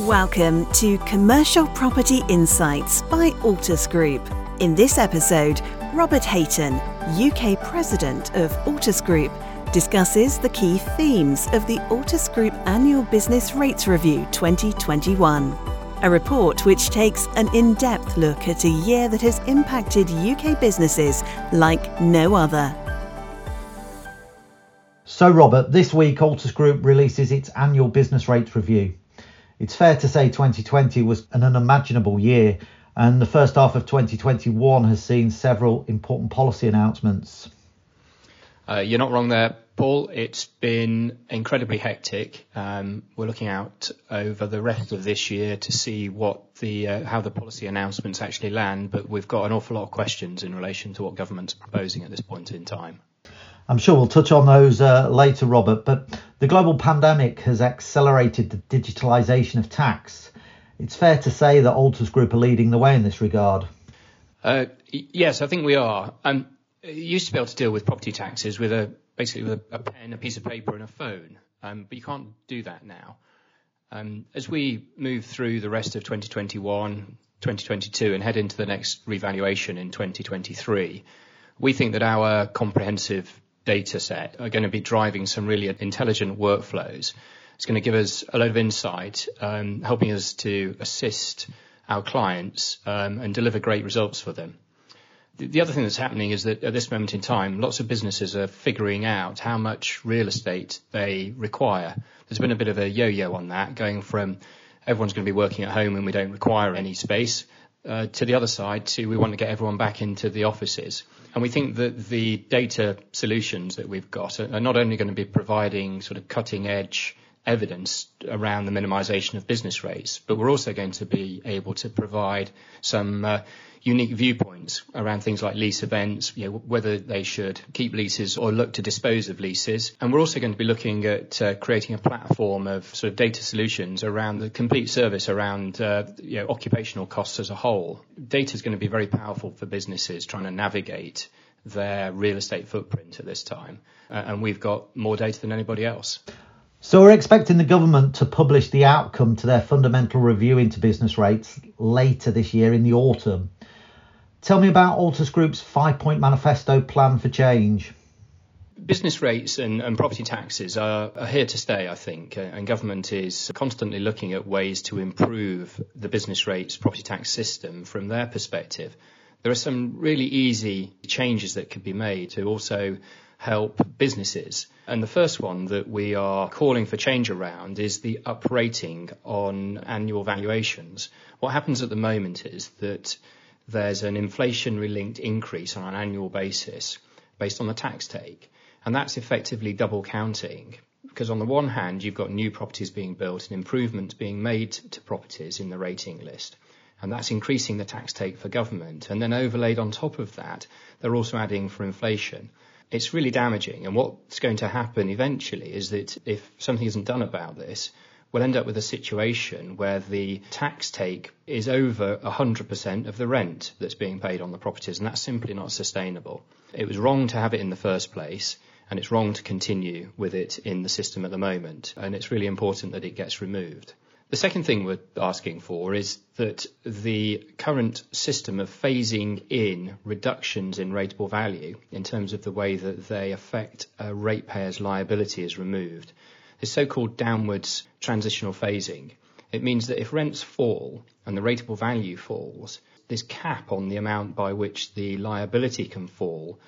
Welcome to Commercial Property Insights by Altus Group. In this episode, Robert Hayton, UK President of Altus Group, discusses the key themes of the Altus Group Annual Business Rates Review 2021. A report which takes an in depth look at a year that has impacted UK businesses like no other. So, Robert, this week Altus Group releases its annual business rates review. It's fair to say 2020 was an unimaginable year, and the first half of 2021 has seen several important policy announcements. Uh, you're not wrong there, Paul. It's been incredibly hectic. Um, we're looking out over the rest of this year to see what the uh, how the policy announcements actually land, but we've got an awful lot of questions in relation to what government's proposing at this point in time. I'm sure we'll touch on those uh, later, Robert, but the global pandemic has accelerated the digitalisation of tax. It's fair to say that Altus Group are leading the way in this regard. Uh, yes, I think we are. Um, you used to be able to deal with property taxes with a basically with a, a pen, a piece of paper, and a phone, um, but you can't do that now. Um, as we move through the rest of 2021, 2022, and head into the next revaluation in 2023, we think that our comprehensive data set are going to be driving some really intelligent workflows. It's going to give us a lot of insight, um, helping us to assist our clients um, and deliver great results for them. The, the other thing that's happening is that at this moment in time, lots of businesses are figuring out how much real estate they require. There's been a bit of a yo-yo on that, going from everyone's going to be working at home and we don't require any space, uh, to the other side to we want to get everyone back into the offices. And we think that the data solutions that we've got are, are not only going to be providing sort of cutting edge evidence around the minimization of business rates, but we're also going to be able to provide some uh, unique viewpoints around things like lease events, you know, whether they should keep leases or look to dispose of leases. And we're also going to be looking at uh, creating a platform of sort of data solutions around the complete service around uh, you know, occupational costs as a whole. Data is going to be very powerful for businesses trying to navigate their real estate footprint at this time. Uh, and we've got more data than anybody else. So we're expecting the government to publish the outcome to their fundamental review into business rates later this year in the autumn. Tell me about Altus Group's five point manifesto plan for change. Business rates and, and property taxes are, are, here to stay, I think, uh, and government is constantly looking at ways to improve the business rates property tax system from their perspective. There are some really easy changes that could be made to also help businesses. And the first one that we are calling for change around is the uprating on annual valuations. What happens at the moment is that there's an inflationary linked increase on an annual basis based on the tax take. And that's effectively double counting because on the one hand, you've got new properties being built and improvements being made to properties in the rating list. And that's increasing the tax take for government. And then overlaid on top of that, they're also adding for inflation. It's really damaging. And what's going to happen eventually is that if something isn't done about this, we'll end up with a situation where the tax take is over 100% of the rent that's being paid on the properties, and that's simply not sustainable. It was wrong to have it in the first place, and it's wrong to continue with it in the system at the moment, and it's really important that it gets removed. The second thing we're asking for is that the current system of phasing in reductions in rateable value in terms of the way that they affect a ratepayer's liability is removed is so-called downwards transitional phasing. It means that if rents fall and the rateable value falls, this cap on the amount by which the liability can fall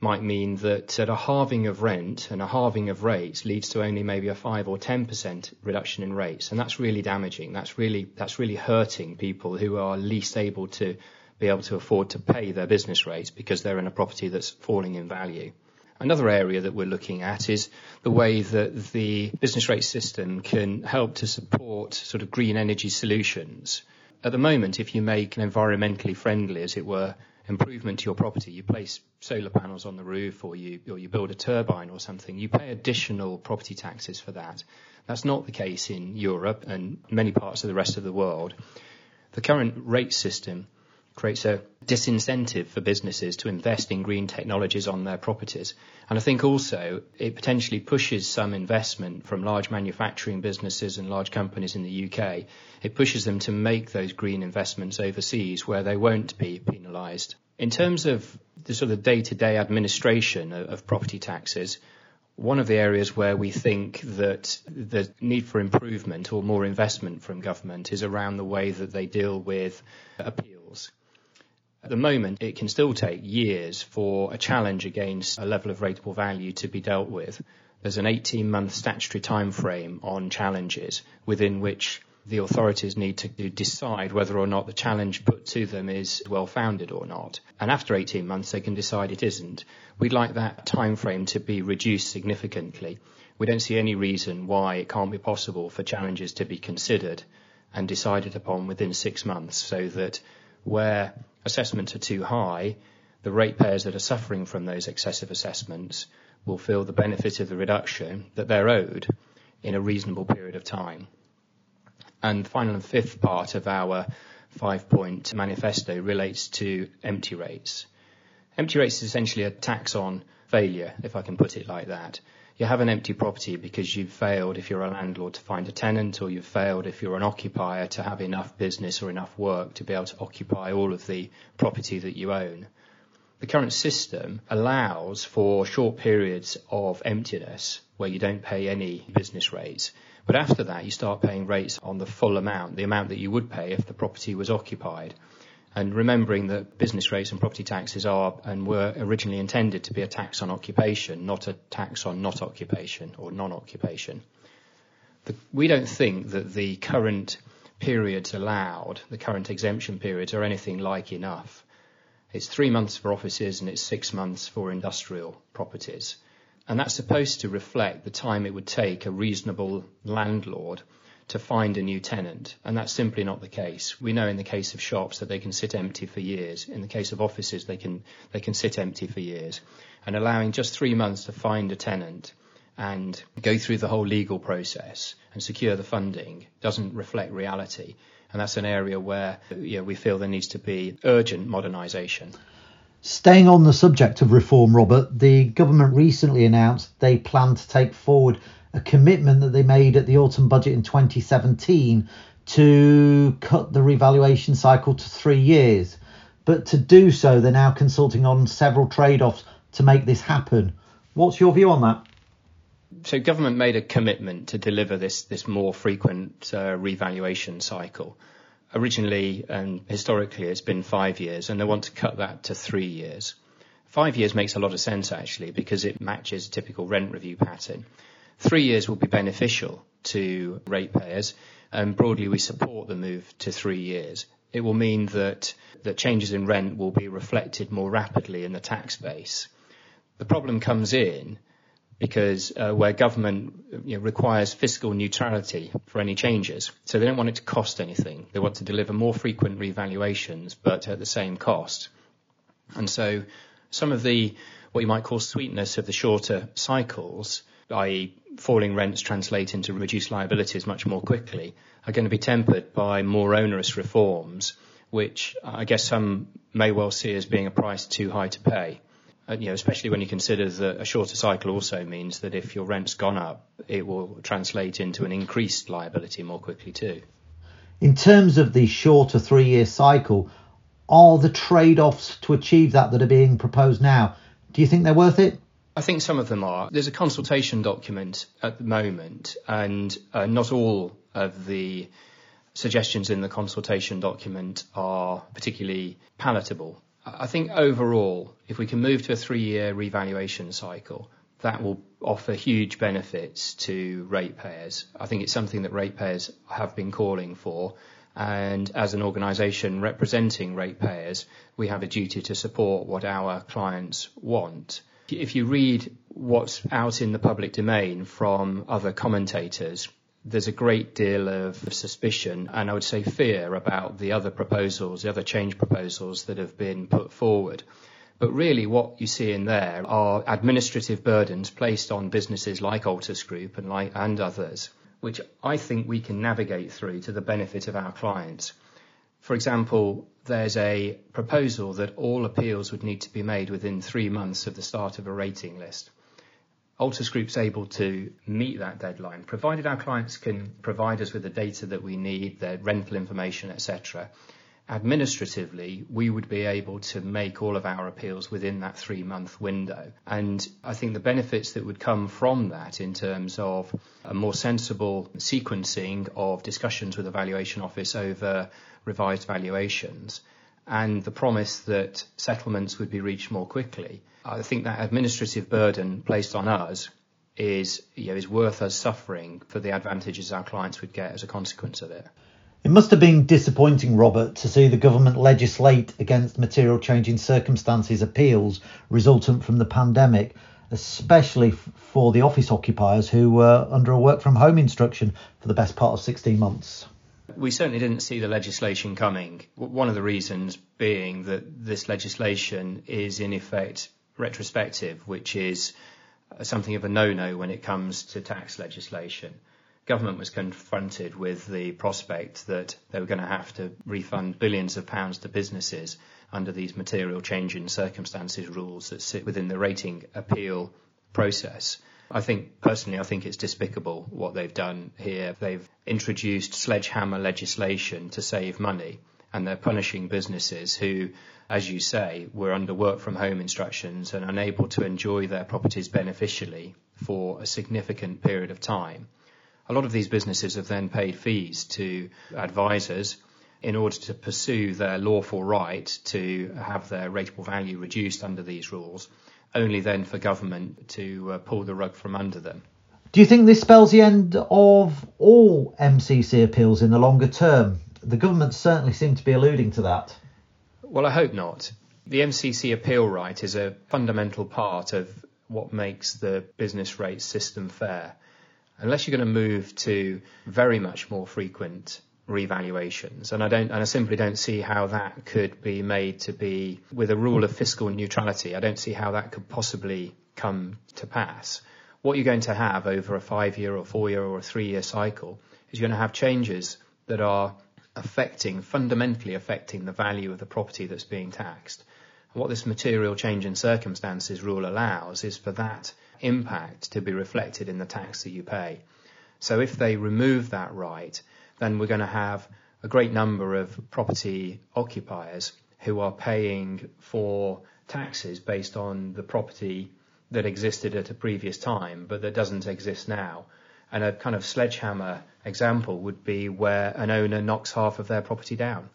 might mean that at a halving of rent and a halving of rates leads to only maybe a 5 or 10% reduction in rates. And that's really damaging. That's really, that's really hurting people who are least able to be able to afford to pay their business rates because they're in a property that's falling in value. Another area that we're looking at is the way that the business rate system can help to support sort of green energy solutions. At the moment, if you make an environmentally friendly, as it were, improvement to your property, you place solar panels on the roof or you, or you build a turbine or something, you pay additional property taxes for that. That's not the case in Europe and many parts of the rest of the world. The current rate system creates a disincentive for businesses to invest in green technologies on their properties. And I think also it potentially pushes some investment from large manufacturing businesses and large companies in the UK. It pushes them to make those green investments overseas where they won't be penalised. In terms of the sort of day-to-day administration of, of property taxes, one of the areas where we think that the need for improvement or more investment from government is around the way that they deal with appeals. At the moment, it can still take years for a challenge against a level of rateable value to be dealt with. There's an 18 month statutory time frame on challenges within which the authorities need to decide whether or not the challenge put to them is well founded or not. And after 18 months, they can decide it isn't. We'd like that time frame to be reduced significantly. We don't see any reason why it can't be possible for challenges to be considered and decided upon within six months so that where assessments are too high, the ratepayers that are suffering from those excessive assessments will feel the benefit of the reduction that they're owed in a reasonable period of time. And the final and fifth part of our five-point manifesto relates to empty rates. Empty rates is essentially a tax on failure, if I can put it like that. You have an empty property because you've failed if you're a landlord to find a tenant, or you've failed if you're an occupier to have enough business or enough work to be able to occupy all of the property that you own. The current system allows for short periods of emptiness where you don't pay any business rates. But after that, you start paying rates on the full amount, the amount that you would pay if the property was occupied. And remembering that business rates and property taxes are and were originally intended to be a tax on occupation, not a tax on not occupation or non occupation. We don't think that the current periods allowed, the current exemption periods, are anything like enough. It's three months for offices and it's six months for industrial properties. And that's supposed to reflect the time it would take a reasonable landlord to find a new tenant. And that's simply not the case. We know in the case of shops that they can sit empty for years. In the case of offices, they can, they can sit empty for years. And allowing just three months to find a tenant and go through the whole legal process and secure the funding doesn't reflect reality. And that's an area where you know, we feel there needs to be urgent modernisation. Staying on the subject of reform, Robert, the government recently announced they plan to take forward a commitment that they made at the autumn budget in 2017 to cut the revaluation cycle to three years. But to do so, they're now consulting on several trade offs to make this happen. What's your view on that? So, government made a commitment to deliver this, this more frequent uh, revaluation cycle originally and historically it's been five years, and they want to cut that to three years. Five years makes a lot of sense actually because it matches typical rent review pattern. Three years will be beneficial to ratepayers, and broadly we support the move to three years. It will mean that, that changes in rent will be reflected more rapidly in the tax base. The problem comes in because uh, where government you know, requires fiscal neutrality for any changes. So they don't want it to cost anything. They want to deliver more frequent revaluations, but at the same cost. And so some of the what you might call sweetness of the shorter cycles, i.e. falling rents translate into reduced liabilities much more quickly, are going to be tempered by more onerous reforms, which I guess some may well see as being a price too high to pay. Uh, you know, especially when you consider that a shorter cycle also means that if your rent's gone up, it will translate into an increased liability more quickly too. In terms of the shorter three-year cycle, are the trade-offs to achieve that that are being proposed now? Do you think they're worth it? I think some of them are. There's a consultation document at the moment, and uh, not all of the suggestions in the consultation document are particularly palatable. I think overall, if we can move to a three-year revaluation cycle, that will offer huge benefits to ratepayers. I think it's something that ratepayers have been calling for. And as an organisation representing ratepayers, we have a duty to support what our clients want. If you read what's out in the public domain from other commentators, there's a great deal of suspicion and I would say fear about the other proposals, the other change proposals that have been put forward. But really what you see in there are administrative burdens placed on businesses like Altus Group and like and others, which I think we can navigate through to the benefit of our clients. For example, there's a proposal that all appeals would need to be made within three months of the start of a rating list. Altus Group's able to meet that deadline, provided our clients can provide us with the data that we need, their rental information, etc. Administratively, we would be able to make all of our appeals within that three-month window. And I think the benefits that would come from that in terms of a more sensible sequencing of discussions with the valuation office over revised valuations and the promise that settlements would be reached more quickly. I think that administrative burden placed on us is, you know, is worth us suffering for the advantages our clients would get as a consequence of it. It must have been disappointing, Robert, to see the government legislate against material change in circumstances appeals resultant from the pandemic, especially for the office occupiers who were under a work from home instruction for the best part of 16 months. We certainly didn't see the legislation coming. One of the reasons being that this legislation is in effect retrospective, which is uh, something of a no-no when it comes to tax legislation. Government was confronted with the prospect that they were going to have to refund billions of pounds to businesses under these material change in circumstances rules that sit within the rating appeal process. I think personally, I think it's despicable what they've done here. They've introduced sledgehammer legislation to save money, and they're punishing businesses who, as you say, were under work from home instructions and unable to enjoy their properties beneficially for a significant period of time. A lot of these businesses have then paid fees to advisors in order to pursue their lawful right to have their rateable value reduced under these rules only then for government to uh, pull the rug from under them. Do you think this spells the end of all MCC appeals in the longer term? The government certainly seem to be alluding to that. Well, I hope not. The MCC appeal right is a fundamental part of what makes the business rate system fair. Unless you're going to move to very much more frequent revaluations. And I don't, and I simply don't see how that could be made to be with a rule of fiscal neutrality. I don't see how that could possibly come to pass. What you're going to have over a five year or four year or three year cycle is you're going to have changes that are affecting, fundamentally affecting the value of the property that's being taxed. And what this material change in circumstances rule allows is for that impact to be reflected in the tax that you pay. So if they remove that right, then we're going to have a great number of property occupiers who are paying for taxes based on the property that existed at a previous time but that doesn't exist now. And a kind of sledgehammer example would be where an owner knocks half of their property down.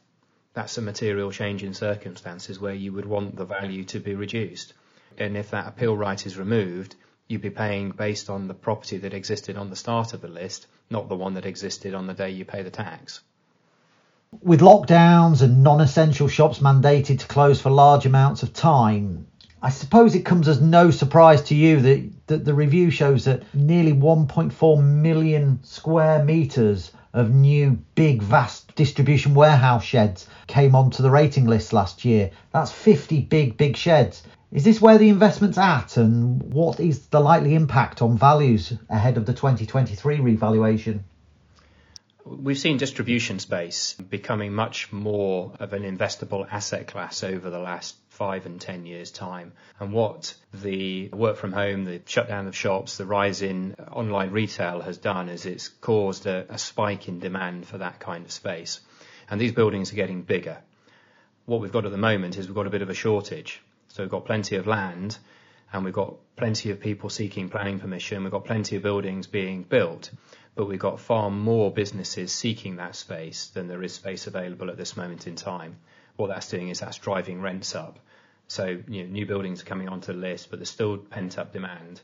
That's a material change in circumstances where you would want the value to be reduced. And if that appeal right is removed, you'd be paying based on the property that existed on the start of the list, not the one that existed on the day you pay the tax. With lockdowns and non essential shops mandated to close for large amounts of time, I suppose it comes as no surprise to you that, that the review shows that nearly 1.4 million square metres of new big vast distribution warehouse sheds came onto the rating list last year. That's 50 big, big sheds. Is this where the investment's at, and what is the likely impact on values ahead of the 2023 revaluation? We've seen distribution space becoming much more of an investable asset class over the last five and ten years' time. And what the work from home, the shutdown of shops, the rise in online retail has done is it's caused a, a spike in demand for that kind of space. And these buildings are getting bigger. What we've got at the moment is we've got a bit of a shortage. So we've got plenty of land and we've got plenty of people seeking planning permission. We've got plenty of buildings being built, but we've got far more businesses seeking that space than there is space available at this moment in time. What that's doing is that's driving rents up. So you know, new buildings are coming onto the list, but there's still pent up demand.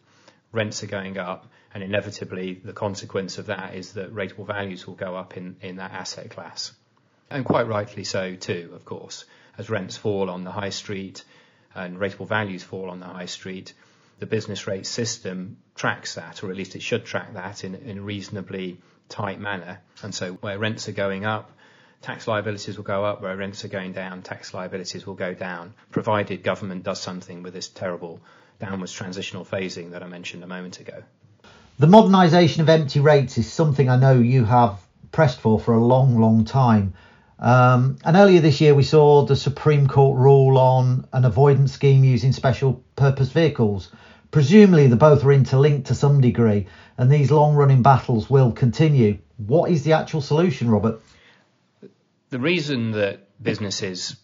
Rents are going up, and inevitably the consequence of that is that rateable values will go up in, in that asset class. And quite rightly so too, of course. As rents fall on the high street, and rateable values fall on the high street, the business rate system tracks that, or at least it should track that in, a reasonably tight manner. And so where rents are going up, tax liabilities will go up. Where rents are going down, tax liabilities will go down, provided government does something with this terrible downwards transitional phasing that I mentioned a moment ago. The modernisation of empty rates is something I know you have pressed for for a long, long time. Um, and earlier this year, we saw the Supreme Court rule on an avoidance scheme using special purpose vehicles. Presumably, the both are interlinked to some degree, and these long running battles will continue. What is the actual solution, Robert? The reason that businesses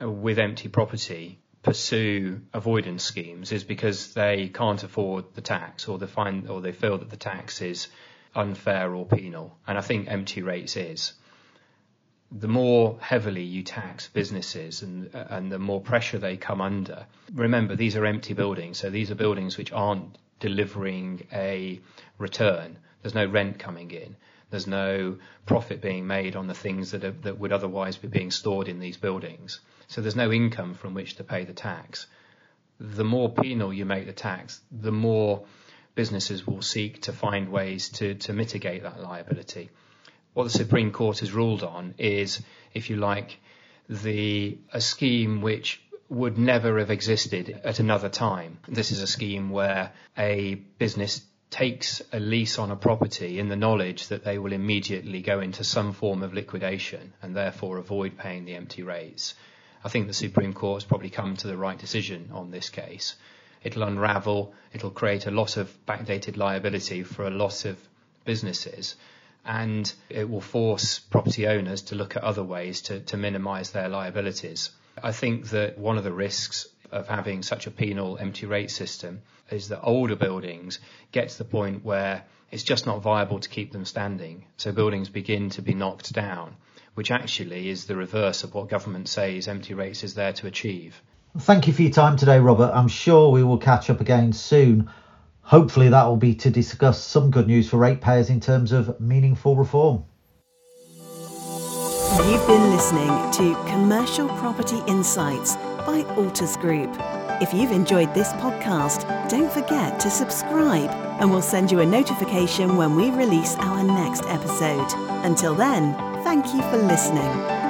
with empty property pursue avoidance schemes is because they can't afford the tax or they find or they feel that the tax is unfair or penal. And I think empty rates is. The more heavily you tax businesses and, uh, and the more pressure they come under. Remember, these are empty buildings, so these are buildings which aren't delivering a return. There's no rent coming in. There's no profit being made on the things that, are, that would otherwise be being stored in these buildings. So there's no income from which to pay the tax. The more penal you make the tax, the more businesses will seek to find ways to, to mitigate that liability. What the Supreme Court has ruled on is, if you like, the a scheme which would never have existed at another time. This is a scheme where a business takes a lease on a property in the knowledge that they will immediately go into some form of liquidation and therefore avoid paying the empty rates. I think the Supreme Court has probably come to the right decision on this case. It'll unravel, it'll create a lot of backdated liability for a lot of businesses, and it will force property owners to look at other ways to, to minimise their liabilities. I think that one of the risks of having such a penal empty rate system is that older buildings get to the point where it's just not viable to keep them standing. So buildings begin to be knocked down which actually is the reverse of what government says empty rates is there to achieve. Thank you for your time today, Robert. I'm sure we will catch up again soon. Hopefully, that will be to discuss some good news for ratepayers in terms of meaningful reform. You've been listening to Commercial Property Insights by Altus Group. If you've enjoyed this podcast, don't forget to subscribe and we'll send you a notification when we release our next episode. Until then, Thank you for listening.